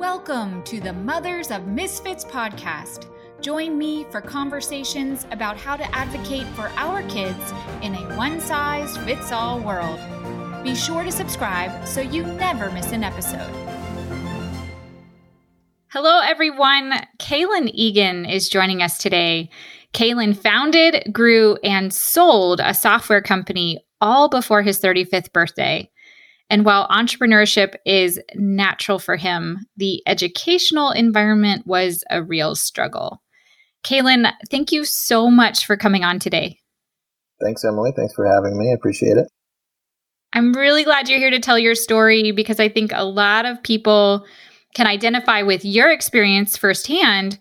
Welcome to the Mothers of Misfits podcast. Join me for conversations about how to advocate for our kids in a one size fits all world. Be sure to subscribe so you never miss an episode. Hello, everyone. Kaylin Egan is joining us today. Kaylin founded, grew, and sold a software company all before his 35th birthday. And while entrepreneurship is natural for him, the educational environment was a real struggle. Kaylin, thank you so much for coming on today. Thanks, Emily. Thanks for having me. I appreciate it. I'm really glad you're here to tell your story because I think a lot of people can identify with your experience firsthand.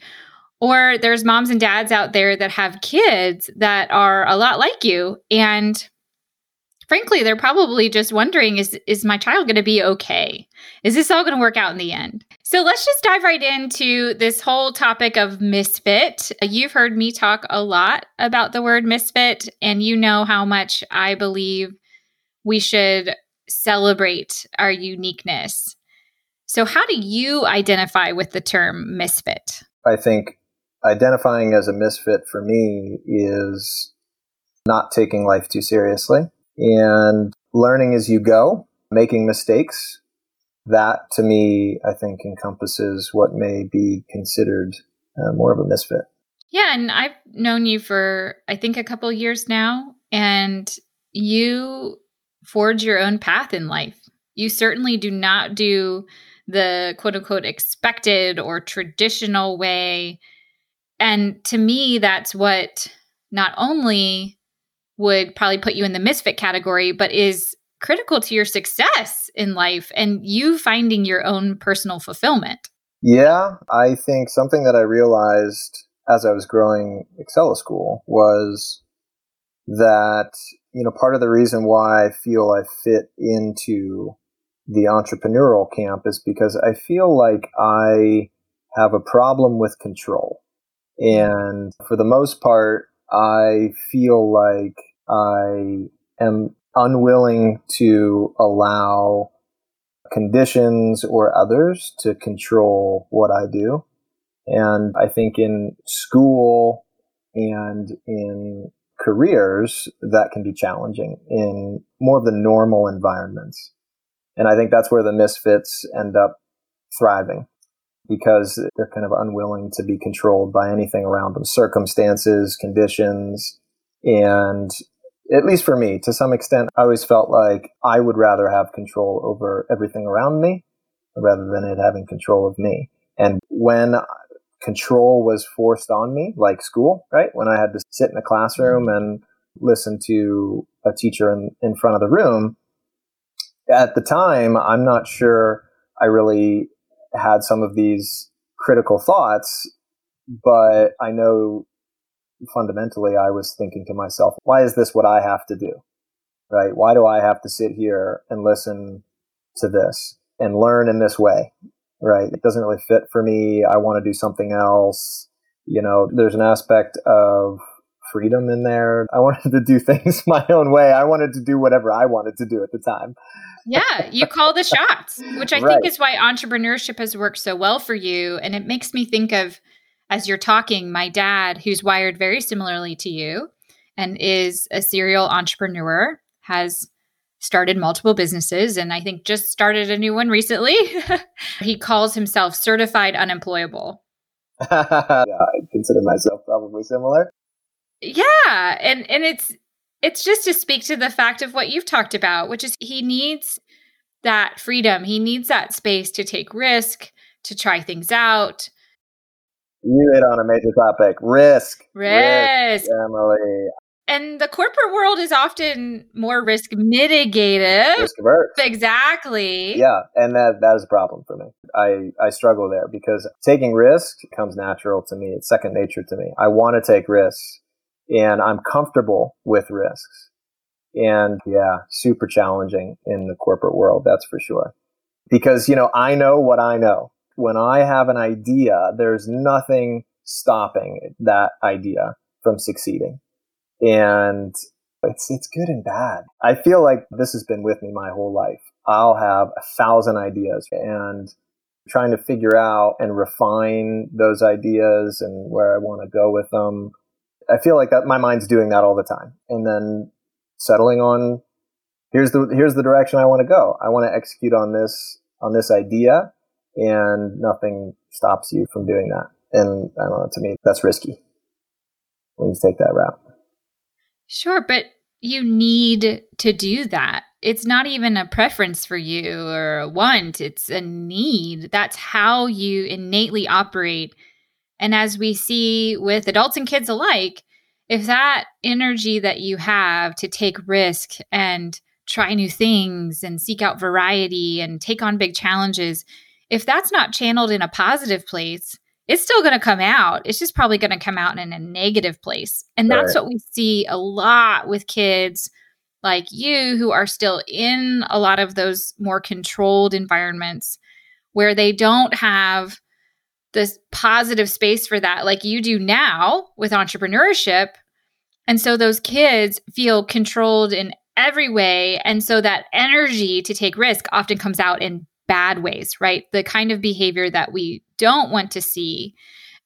Or there's moms and dads out there that have kids that are a lot like you. And frankly, they're probably just wondering is is my child going to be okay? Is this all going to work out in the end? So let's just dive right into this whole topic of misfit. You've heard me talk a lot about the word misfit, and you know how much I believe we should celebrate our uniqueness. So, how do you identify with the term misfit? I think identifying as a misfit for me is not taking life too seriously and learning as you go, making mistakes. That to me, I think encompasses what may be considered uh, more of a misfit. Yeah, and I've known you for I think a couple years now, and you forge your own path in life. You certainly do not do the quote unquote expected or traditional way. And to me, that's what not only would probably put you in the misfit category, but is critical to your success in life and you finding your own personal fulfillment. Yeah, I think something that I realized as I was growing Excella School was that, you know, part of the reason why I feel I fit into the entrepreneurial camp is because I feel like I have a problem with control. And for the most part, I feel like I am unwilling to allow conditions or others to control what I do. And I think in school and in careers, that can be challenging in more of the normal environments. And I think that's where the misfits end up thriving because they're kind of unwilling to be controlled by anything around them, circumstances, conditions, and at least for me, to some extent, I always felt like I would rather have control over everything around me rather than it having control of me. And when control was forced on me, like school, right? When I had to sit in a classroom and listen to a teacher in, in front of the room, at the time, I'm not sure I really had some of these critical thoughts, but I know fundamentally, I was thinking to myself, why is this what I have to do? Right? Why do I have to sit here and listen to this and learn in this way? Right? It doesn't really fit for me. I want to do something else. You know, there's an aspect of freedom in there. I wanted to do things my own way. I wanted to do whatever I wanted to do at the time. yeah, you call the shots, which I right. think is why entrepreneurship has worked so well for you. And it makes me think of as you're talking, my dad, who's wired very similarly to you and is a serial entrepreneur, has started multiple businesses and I think just started a new one recently. he calls himself certified unemployable. yeah, I consider myself probably similar. Yeah, and and it's it's just to speak to the fact of what you've talked about, which is he needs that freedom. He needs that space to take risk, to try things out, you hit on a major topic risk. Risk. risk Emily. And the corporate world is often more risk mitigated. Risk averse. Exactly. Yeah. And that, that is a problem for me. I, I struggle there because taking risk comes natural to me. It's second nature to me. I want to take risks and I'm comfortable with risks. And yeah, super challenging in the corporate world. That's for sure. Because, you know, I know what I know when I have an idea, there's nothing stopping that idea from succeeding. And it's, it's good and bad. I feel like this has been with me my whole life. I'll have a thousand ideas and trying to figure out and refine those ideas and where I want to go with them. I feel like that my mind's doing that all the time. And then settling on here's the here's the direction I want to go. I want to execute on this on this idea and nothing stops you from doing that. And I don't know, to me that's risky when you take that route. Sure, but you need to do that. It's not even a preference for you or a want, it's a need. That's how you innately operate. And as we see with adults and kids alike, if that energy that you have to take risk and try new things and seek out variety and take on big challenges, if that's not channeled in a positive place, it's still going to come out. It's just probably going to come out in a negative place. And that's right. what we see a lot with kids like you who are still in a lot of those more controlled environments where they don't have this positive space for that like you do now with entrepreneurship. And so those kids feel controlled in every way. And so that energy to take risk often comes out in bad ways, right? The kind of behavior that we don't want to see.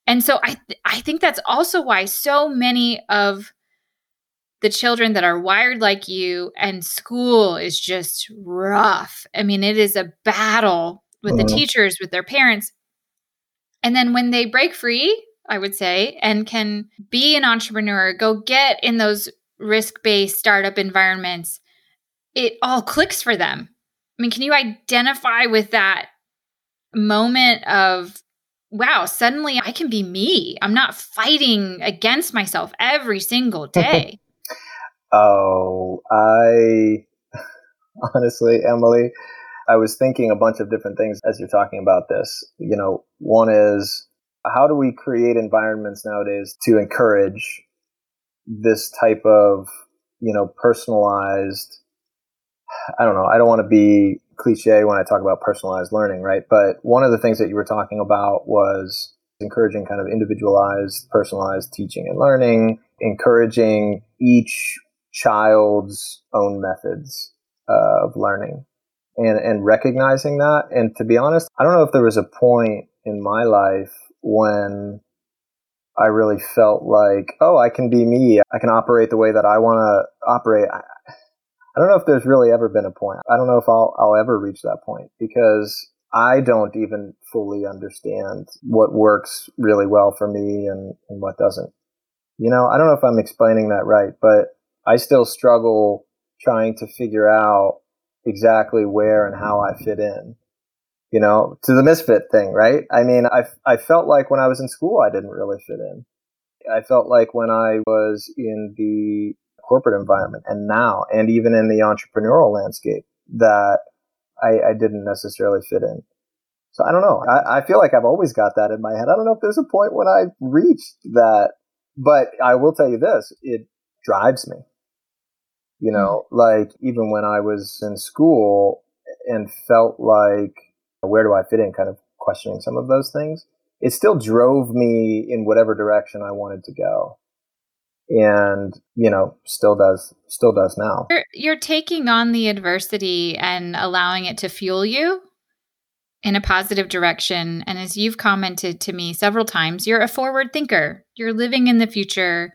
And so I th- I think that's also why so many of the children that are wired like you and school is just rough. I mean, it is a battle with the mm-hmm. teachers, with their parents. And then when they break free, I would say, and can be an entrepreneur, go get in those risk based startup environments, it all clicks for them. I mean, can you identify with that moment of, wow, suddenly I can be me? I'm not fighting against myself every single day. oh, I honestly, Emily, I was thinking a bunch of different things as you're talking about this. You know, one is how do we create environments nowadays to encourage this type of, you know, personalized I don't know. I don't want to be cliche when I talk about personalized learning, right? But one of the things that you were talking about was encouraging kind of individualized, personalized teaching and learning, encouraging each child's own methods of learning and, and recognizing that. And to be honest, I don't know if there was a point in my life when I really felt like, oh, I can be me. I can operate the way that I want to operate. I don't know if there's really ever been a point. I don't know if I'll, I'll ever reach that point because I don't even fully understand what works really well for me and, and what doesn't. You know, I don't know if I'm explaining that right, but I still struggle trying to figure out exactly where and how I fit in. You know, to the misfit thing, right? I mean, I, I felt like when I was in school, I didn't really fit in. I felt like when I was in the corporate environment and now, and even in the entrepreneurial landscape that I, I didn't necessarily fit in. So I don't know. I, I feel like I've always got that in my head. I don't know if there's a point when I reached that, but I will tell you this, it drives me. You know, mm-hmm. like even when I was in school and felt like, where do I fit in? Kind of questioning some of those things. It still drove me in whatever direction I wanted to go and you know still does still does now. You're, you're taking on the adversity and allowing it to fuel you in a positive direction. And as you've commented to me several times you're a forward thinker. You're living in the future.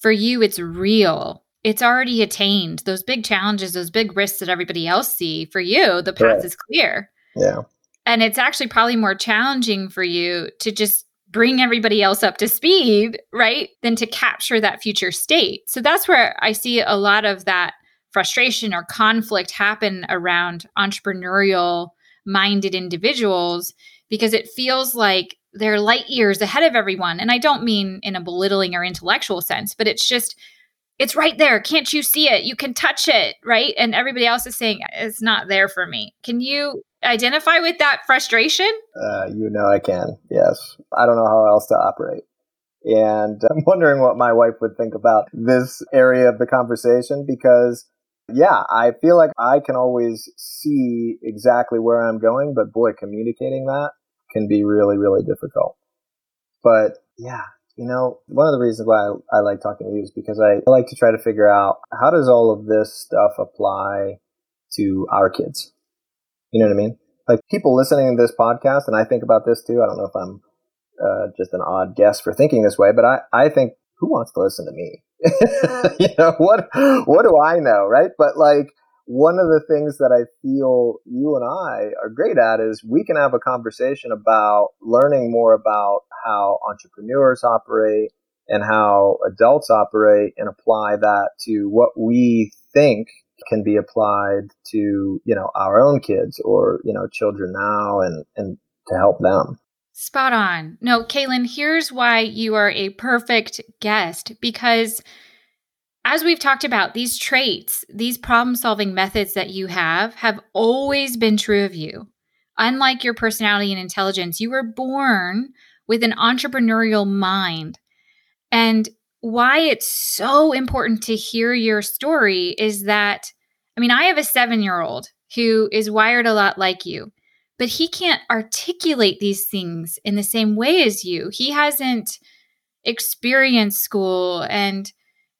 For you it's real. It's already attained. Those big challenges those big risks that everybody else see for you the path right. is clear. Yeah. And it's actually probably more challenging for you to just bring everybody else up to speed, right? Than to capture that future state. So that's where I see a lot of that frustration or conflict happen around entrepreneurial minded individuals because it feels like they're light years ahead of everyone. And I don't mean in a belittling or intellectual sense, but it's just, it's right there. Can't you see it? You can touch it, right? And everybody else is saying, it's not there for me. Can you identify with that frustration? Uh, you know I can. Yes. I don't know how else to operate. And I'm wondering what my wife would think about this area of the conversation because yeah, I feel like I can always see exactly where I'm going, but boy, communicating that can be really, really difficult. But yeah, you know, one of the reasons why I, I like talking to you is because I like to try to figure out how does all of this stuff apply to our kids? You know what I mean? Like people listening to this podcast, and I think about this too. I don't know if I'm uh, just an odd guess for thinking this way, but I, I think who wants to listen to me? you know, what, what do I know? Right. But like, one of the things that I feel you and I are great at is we can have a conversation about learning more about how entrepreneurs operate and how adults operate and apply that to what we think can be applied to, you know, our own kids or, you know, children now and, and to help them. Spot on. No, Kaylin, here's why you are a perfect guest because as we've talked about, these traits, these problem solving methods that you have, have always been true of you. Unlike your personality and intelligence, you were born with an entrepreneurial mind. And why it's so important to hear your story is that, I mean, I have a seven year old who is wired a lot like you, but he can't articulate these things in the same way as you. He hasn't experienced school and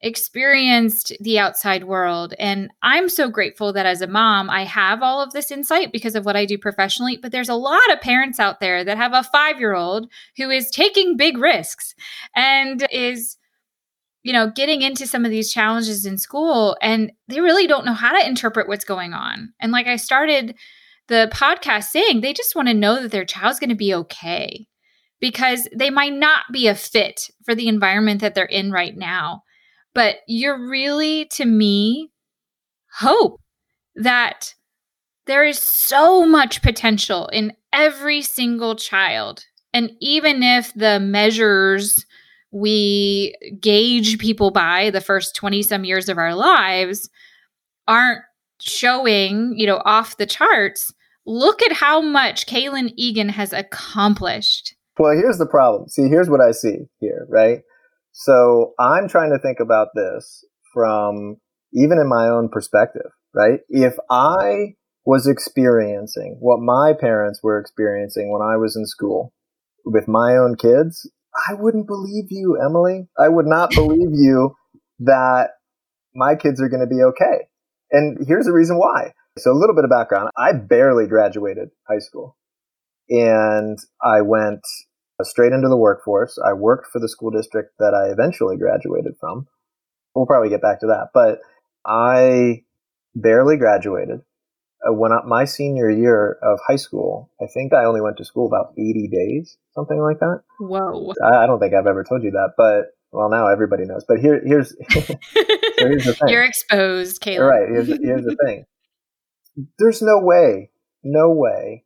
experienced the outside world. And I'm so grateful that as a mom, I have all of this insight because of what I do professionally. But there's a lot of parents out there that have a five year old who is taking big risks and is you know, getting into some of these challenges in school and they really don't know how to interpret what's going on. And like I started the podcast saying, they just want to know that their child's going to be okay because they might not be a fit for the environment that they're in right now. But you're really, to me, hope that there is so much potential in every single child. And even if the measures we gauge people by the first 20 some years of our lives aren't showing, you know, off the charts, look at how much Kaylin Egan has accomplished. Well, here's the problem. See, here's what I see here, right? So I'm trying to think about this from even in my own perspective, right? If I was experiencing what my parents were experiencing when I was in school with my own kids, I wouldn't believe you, Emily. I would not believe you that my kids are going to be okay. And here's the reason why. So a little bit of background. I barely graduated high school and I went straight into the workforce. I worked for the school district that I eventually graduated from. We'll probably get back to that, but I barely graduated. Uh, when I, my senior year of high school, I think I only went to school about 80 days, something like that. Whoa. I, I don't think I've ever told you that, but well, now everybody knows. But here, here's, so here's the thing. You're exposed, Caleb. Right. Here's, here's the thing. There's no way, no way.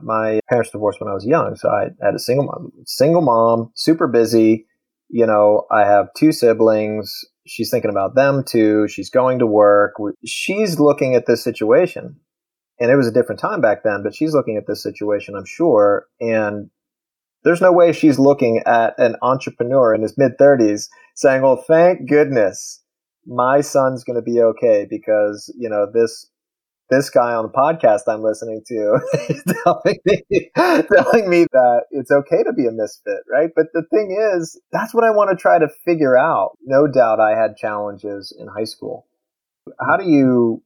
My parents divorced when I was young, so I had a single mom, single mom, super busy. You know, I have two siblings. She's thinking about them too. She's going to work. She's looking at this situation and it was a different time back then, but she's looking at this situation, I'm sure, and there's no way she's looking at an entrepreneur in his mid 30s saying, "Well, thank goodness my son's going to be okay because you know this this guy on the podcast I'm listening to telling me telling me that it's okay to be a misfit, right? But the thing is, that's what I want to try to figure out. No doubt, I had challenges in high school. How do you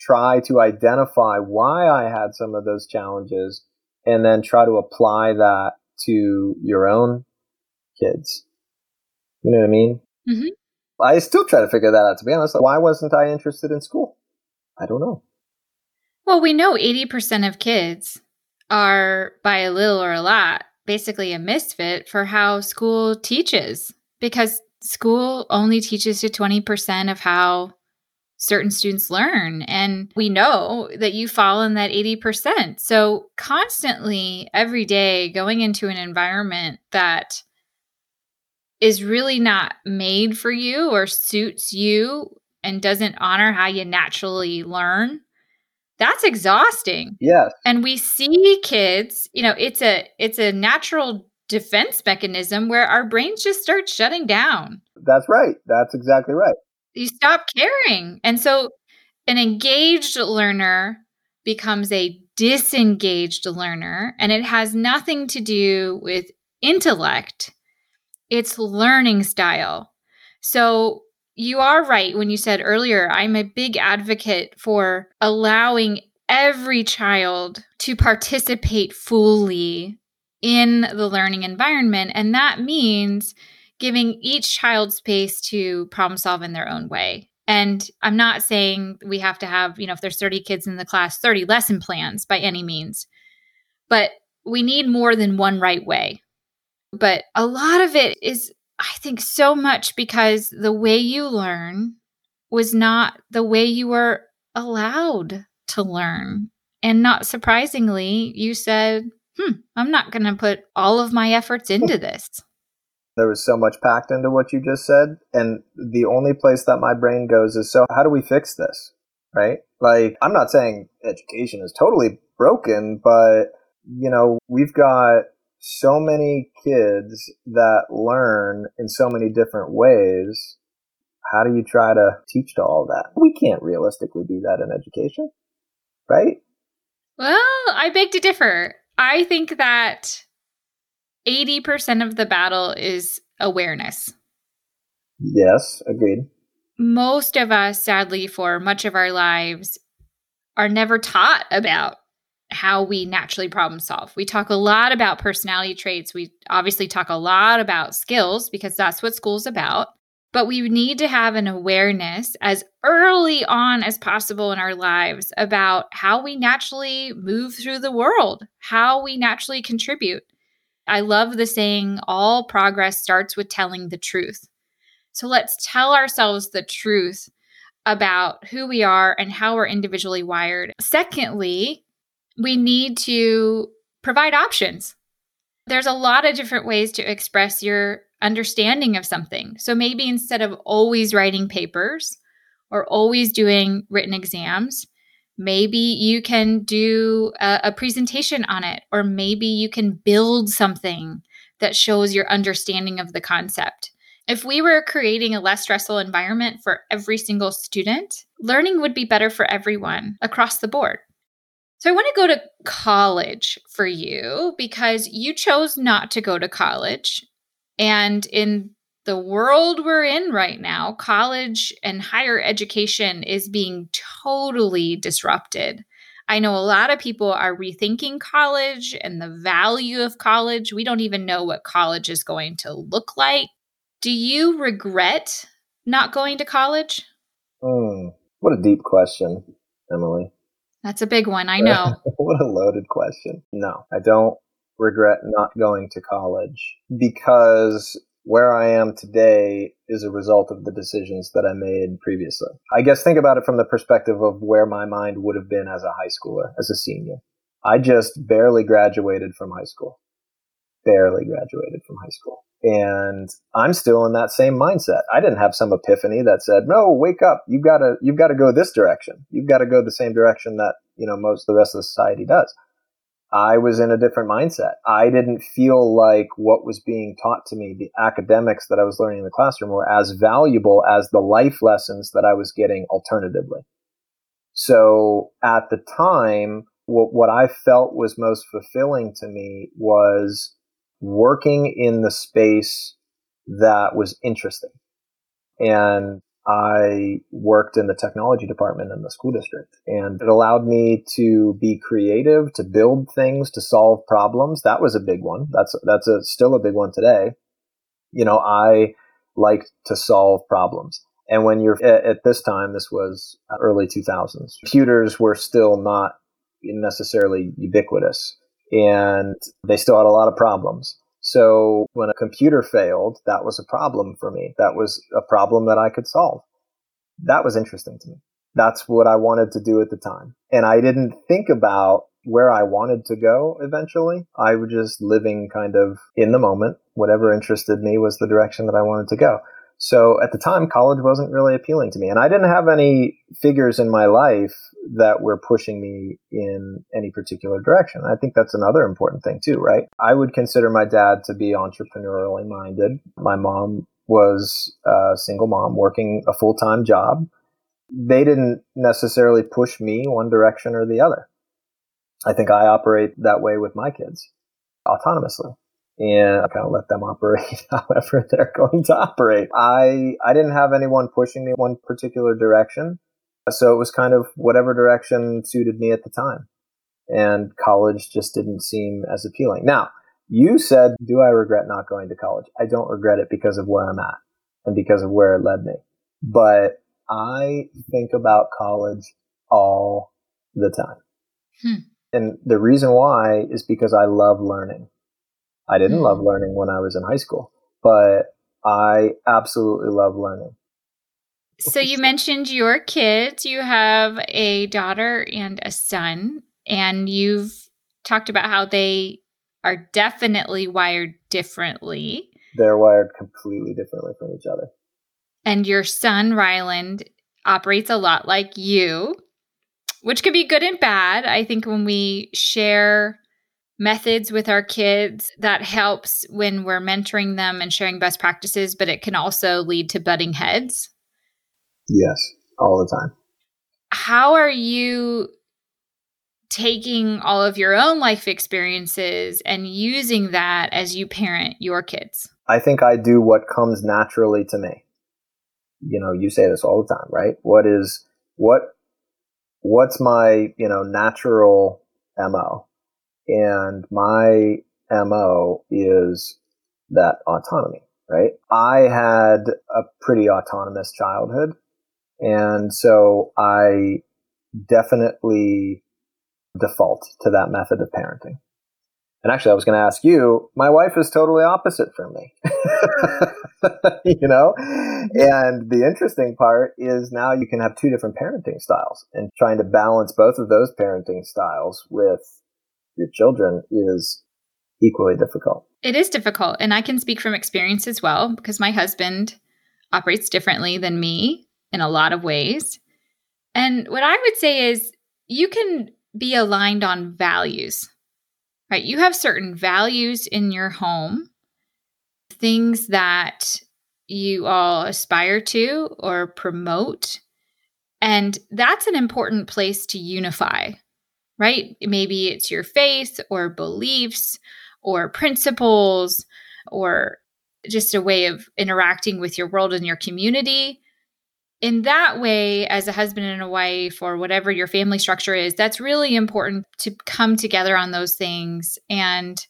try to identify why I had some of those challenges and then try to apply that to your own kids. You know what I mean? Mm-hmm. I still try to figure that out, to be honest. Why wasn't I interested in school? I don't know. Well, we know 80% of kids are, by a little or a lot, basically a misfit for how school teaches because school only teaches you 20% of how certain students learn. And we know that you fall in that 80%. So, constantly, every day, going into an environment that is really not made for you or suits you and doesn't honor how you naturally learn that's exhausting yes and we see kids you know it's a it's a natural defense mechanism where our brains just start shutting down that's right that's exactly right you stop caring. And so an engaged learner becomes a disengaged learner, and it has nothing to do with intellect, it's learning style. So you are right when you said earlier, I'm a big advocate for allowing every child to participate fully in the learning environment. And that means giving each child space to problem solve in their own way. And I'm not saying we have to have, you know, if there's 30 kids in the class, 30 lesson plans by any means, but we need more than one right way. But a lot of it is, I think, so much because the way you learn was not the way you were allowed to learn. And not surprisingly, you said, hmm, I'm not going to put all of my efforts into this. There was so much packed into what you just said. And the only place that my brain goes is so, how do we fix this? Right? Like, I'm not saying education is totally broken, but, you know, we've got so many kids that learn in so many different ways. How do you try to teach to all that? We can't realistically do that in education, right? Well, I beg to differ. I think that 80% of the battle is awareness. Yes, agreed. Most of us, sadly, for much of our lives, are never taught about how we naturally problem solve. We talk a lot about personality traits. We obviously talk a lot about skills because that's what school's about. But we need to have an awareness as early on as possible in our lives about how we naturally move through the world, how we naturally contribute. I love the saying, all progress starts with telling the truth. So let's tell ourselves the truth about who we are and how we're individually wired. Secondly, we need to provide options. There's a lot of different ways to express your understanding of something. So maybe instead of always writing papers or always doing written exams, maybe you can do a, a, presentation on it, or maybe you can build something that shows your understanding of the concept. If we were creating a less stressful environment for every single student, learning would be better for everyone across the board. So I want to go to college for you because you chose not to go to college. And in the world we're in right now, college and higher education is being totally disrupted. I know a lot of people are rethinking college and the value of college. We don't even know what college is going to look like. Do you regret not going to college? Mm, what a deep question, Emily. That's a big one, I know. what a loaded question. No, I don't regret not going to college because where I am today is a result of the decisions that I made previously. I guess think about it from the perspective of where my mind would have been as a high schooler, as a senior. I just barely graduated from high school. Barely graduated from high school. And I'm still in that same mindset. I didn't have some epiphany that said, no, wake up. You've got to, you've got to go this direction. You've got to go the same direction that, you know, most of the rest of the society does. I was in a different mindset. I didn't feel like what was being taught to me, the academics that I was learning in the classroom, were as valuable as the life lessons that I was getting alternatively. So at the time, what, what I felt was most fulfilling to me was working in the space that was interesting. And I worked in the technology department in the school district and it allowed me to be creative, to build things, to solve problems. That was a big one. That's, that's a, still a big one today. You know, I like to solve problems. And when you're at, at this time, this was uh, early 2000s, computers were still not necessarily ubiquitous and they still had a lot of problems. So when a computer failed, that was a problem for me. That was a problem that I could solve. That was interesting to me. That's what I wanted to do at the time. And I didn't think about where I wanted to go eventually. I was just living kind of in the moment. Whatever interested me was the direction that I wanted to go. So at the time, college wasn't really appealing to me. And I didn't have any figures in my life that were pushing me in any particular direction. I think that's another important thing too, right? I would consider my dad to be entrepreneurially minded. My mom was a single mom working a full time job. They didn't necessarily push me one direction or the other. I think I operate that way with my kids autonomously and I kind of let them operate however they're going to operate. I I didn't have anyone pushing me one particular direction. So it was kind of whatever direction suited me at the time. And college just didn't seem as appealing. Now, you said, Do I regret not going to college? I don't regret it because of where I'm at and because of where it led me. But I think about college all the time. Hmm. And the reason why is because I love learning. I didn't love learning when I was in high school, but I absolutely love learning. So you mentioned your kids. You have a daughter and a son, and you've talked about how they are definitely wired differently. They're wired completely differently from each other. And your son, Ryland, operates a lot like you, which can be good and bad. I think when we share methods with our kids, that helps when we're mentoring them and sharing best practices, but it can also lead to butting heads. Yes, all the time. How are you taking all of your own life experiences and using that as you parent your kids? I think I do what comes naturally to me. You know, you say this all the time, right? What is what what's my, you know, natural MO? And my MO is that autonomy, right? I had a pretty autonomous childhood. And so I definitely default to that method of parenting. And actually, I was going to ask you, my wife is totally opposite from me. you know? And the interesting part is now you can have two different parenting styles and trying to balance both of those parenting styles with your children is equally difficult. It is difficult. And I can speak from experience as well because my husband operates differently than me in a lot of ways. And what I would say is you can be aligned on values, right? You have certain values in your home, things that you all aspire to or promote. And that's an important place to unify, right? Maybe it's your faith or beliefs or principles or just a way of interacting with your world and your community in that way, as a husband and a wife, or whatever your family structure is, that's really important to come together on those things and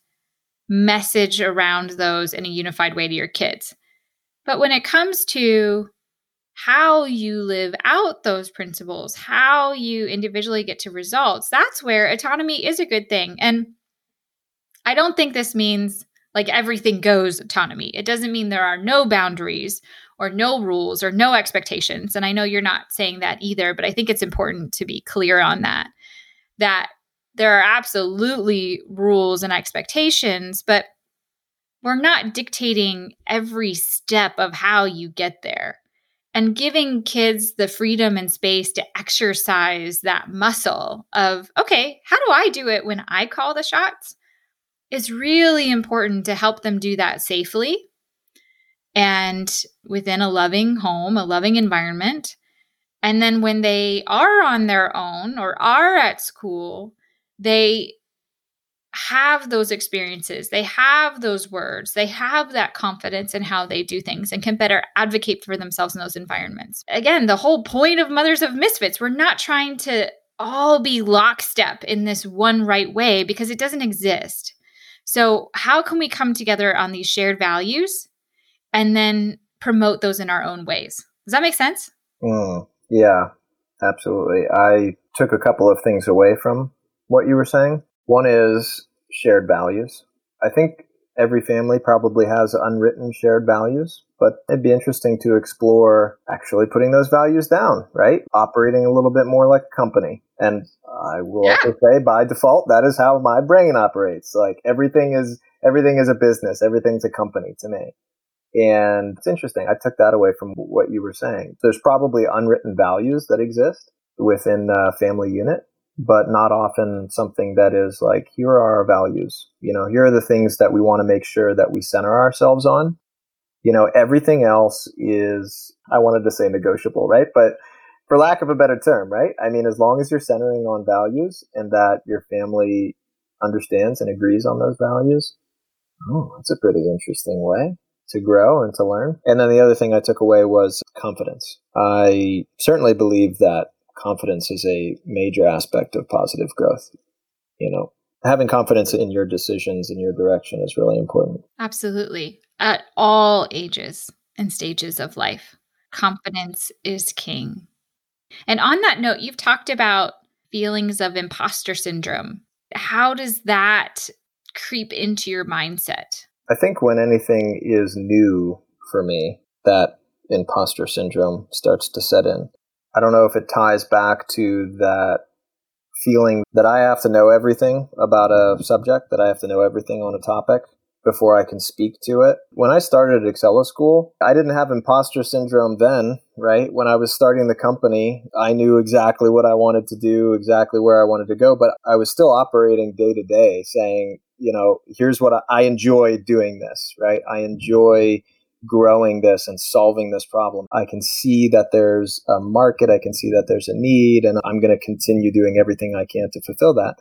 message around those in a unified way to your kids. But when it comes to how you live out those principles, how you individually get to results, that's where autonomy is a good thing. And I don't think this means like everything goes autonomy. It doesn't mean there are no boundaries or no rules or no expectations. And I know you're not saying that either, but I think it's important to be clear on that. That there are absolutely rules and expectations, but we're not dictating every step of how you get there. And giving kids the freedom and space to exercise that muscle of, okay, how do I do it when I call the shots? is really important to help them do that safely and within a loving home, a loving environment. And then when they are on their own or are at school, they have those experiences, they have those words, they have that confidence in how they do things and can better advocate for themselves in those environments. Again, the whole point of Mothers of Misfits, we're not trying to all be lockstep in this one right way because it doesn't exist. So, how can we come together on these shared values and then promote those in our own ways. Does that make sense? Mm, yeah, absolutely. I took a couple of things away from what you were saying. One is shared values. I think every family probably has unwritten shared values, but it'd be interesting to explore actually putting those values down, right? Operating a little bit more like a company. And I will yeah. also say by default, that is how my brain operates. Like everything is, everything is a business. Everything's a company to me. And it's interesting. I took that away from what you were saying. There's probably unwritten values that exist within a family unit, but not often something that is like, here are our values. You know, here are the things that we want to make sure that we center ourselves on. You know, everything else is, I wanted to say negotiable, right? But for lack of a better term, right? I mean, as long as you're centering on values and that your family understands and agrees on those values, oh, that's a pretty interesting way to grow and to learn. And then the other thing I took away was confidence. I certainly believe that confidence is a major aspect of positive growth. You know, having confidence in your decisions and your direction is really important. Absolutely. At all ages and stages of life, confidence is king. And on that note, you've talked about feelings of imposter syndrome. How does that creep into your mindset? I think when anything is new for me, that imposter syndrome starts to set in. I don't know if it ties back to that feeling that I have to know everything about a subject, that I have to know everything on a topic before I can speak to it. When I started at School, I didn't have imposter syndrome then, right? When I was starting the company, I knew exactly what I wanted to do, exactly where I wanted to go, but I was still operating day to day saying, you know, here's what I, I enjoy doing this, right? I enjoy growing this and solving this problem. I can see that there's a market, I can see that there's a need, and I'm going to continue doing everything I can to fulfill that.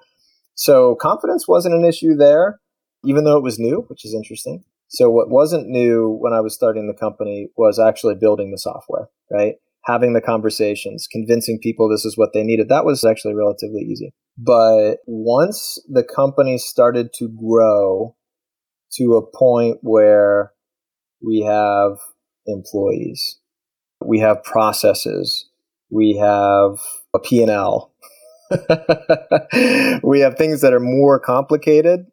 So confidence wasn't an issue there, even though it was new, which is interesting. So what wasn't new when I was starting the company was actually building the software, right? Having the conversations, convincing people this is what they needed. That was actually relatively easy. But once the company started to grow to a point where we have employees, we have processes, we have a P&L. we have things that are more complicated.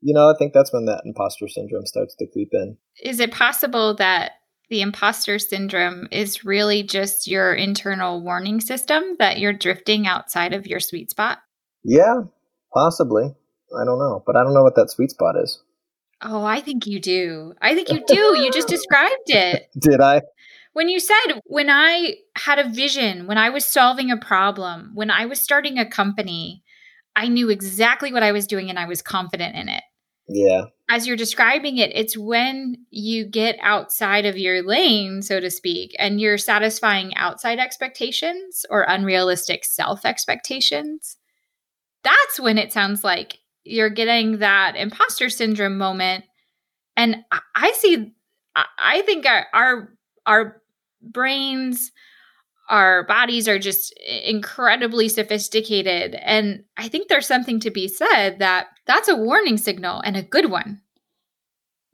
You know, I think that's when that imposter syndrome starts to creep in. Is it possible that the imposter syndrome is really just your internal warning system that you're drifting outside of your sweet spot? Yeah, possibly. I don't know, but I don't know what that sweet spot is. Oh, I think you do. I think you do. You just described it. Did I? When you said, when I had a vision, when I was solving a problem, when I was starting a company, I knew exactly what I was doing and I was confident in it. Yeah. As you're describing it, it's when you get outside of your lane, so to speak, and you're satisfying outside expectations or unrealistic self expectations. That's when it sounds like you're getting that imposter syndrome moment. And i see i think our our, brains our bodies are just incredibly sophisticated. And i think there's something to be said that that's a warning signal and a good one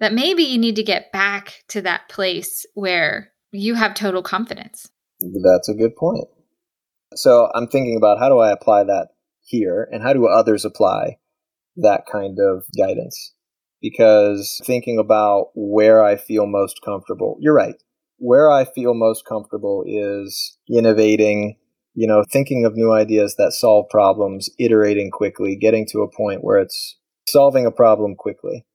that maybe you need to get back to that place where you have total confidence. That's a good point. So i'm thinking about how do i apply that here and how do others apply that kind of guidance because thinking about where I feel most comfortable, you're right. Where I feel most comfortable is innovating, you know, thinking of new ideas that solve problems, iterating quickly, getting to a point where it's solving a problem quickly.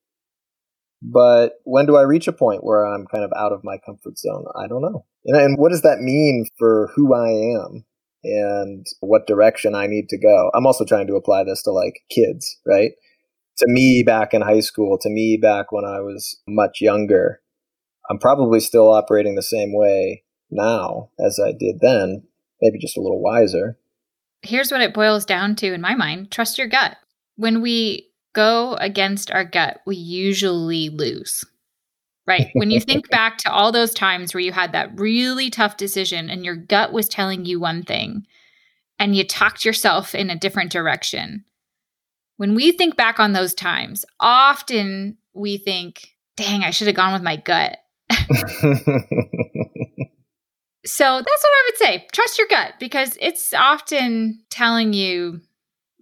But when do I reach a point where I'm kind of out of my comfort zone? I don't know. And, what does that mean for who I am? And what direction I need to go. I'm also trying to apply this to like kids, right? To me back in high school, to me back when I was much younger, I'm probably still operating the same way now as I did then, maybe just a little wiser. Here's what it boils down to in my mind trust your gut. When we go against our gut, we usually lose right? When you think back to all those times where you had that really tough decision and your gut was telling you one thing and you talked yourself in a different direction. When we think back on those times, often we think, dang, I should have gone with my gut. so that's what I would say. Trust your gut because it's often telling you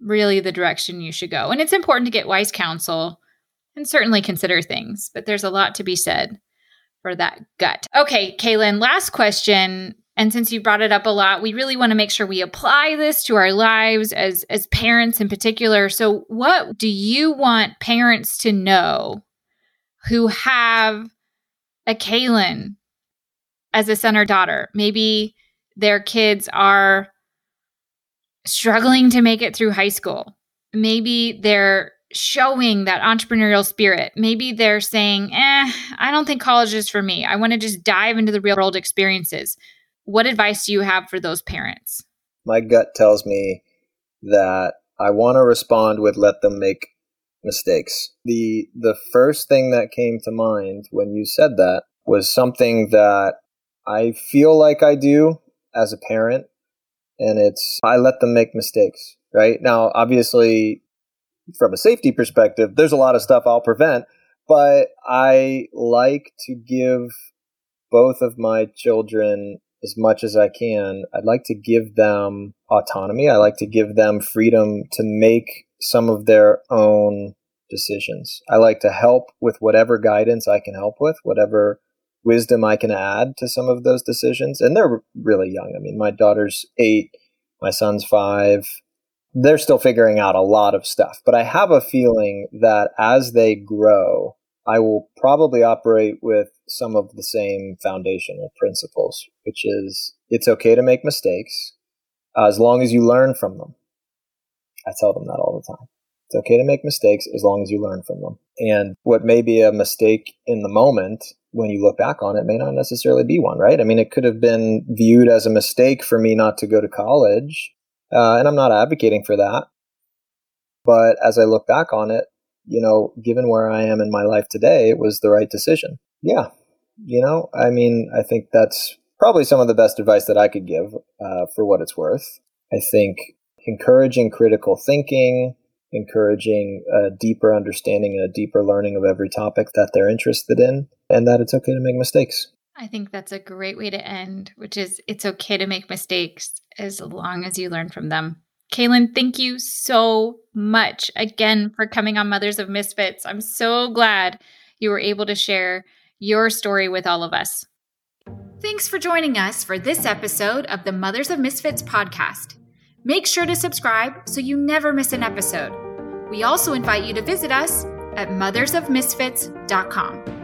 really the direction you should go. And it's important to get wise counsel and certainly consider things, but there's a lot to be said for that gut. Okay, Kaylin, last question. And since you brought it up a lot, we really want to make sure we apply this to our lives as as parents in particular. So, what do you want parents to know who have a Kaylin as a son or daughter? Maybe their kids are struggling to make it through high school. Maybe they're showing that entrepreneurial spirit. Maybe they're saying, eh, I don't think college is for me. I want to just dive into the real world experiences. What advice do you have for those parents? My gut tells me that I want to respond with let them make mistakes. The the first thing that came to mind when you said that was something that I feel like I do as a parent and it's I let them make mistakes. Right now, obviously, from a safety perspective, there's a lot of stuff I'll prevent, but I like to give both of my children as much as I can. I'd like to give them autonomy. I like to give them freedom to make some of their own decisions. I like to help with whatever guidance I can help with, whatever wisdom I can add to some of those decisions. And they're really young. I mean, my daughter's eight, my son's five. They're still figuring out a lot of stuff. But I have a feeling that as they grow, I will probably operate with some of the same foundational principles, which is it's okay to make mistakes as long as you learn from them. I tell them that all the time. It's okay to make mistakes as long as you learn from them. And what may be a mistake in the moment, when you look back on it, may not necessarily be one, right? I mean, it could have been viewed as a mistake for me not to go to college. Uh, and I'm not advocating for that. But as I look back on it, you know, given where I am in my life today, it was the right decision. Yeah. You know, I mean, I think that's probably some of the best advice that I could give uh, for what it's worth. I think encouraging critical thinking, encouraging a deeper understanding and a deeper learning of every topic that they're interested in, and that it's okay to make mistakes. I think that's a great way to end, which is it's okay to make mistakes as long as you learn from them. Kaylin, thank you so much again for coming on Mothers of Misfits. I'm so glad you were able to share your story with all of us. Thanks for joining us for this episode of the Mothers of Misfits podcast. Make sure to subscribe so you never miss an episode. We also invite you to visit us at mothersofmisfits.com.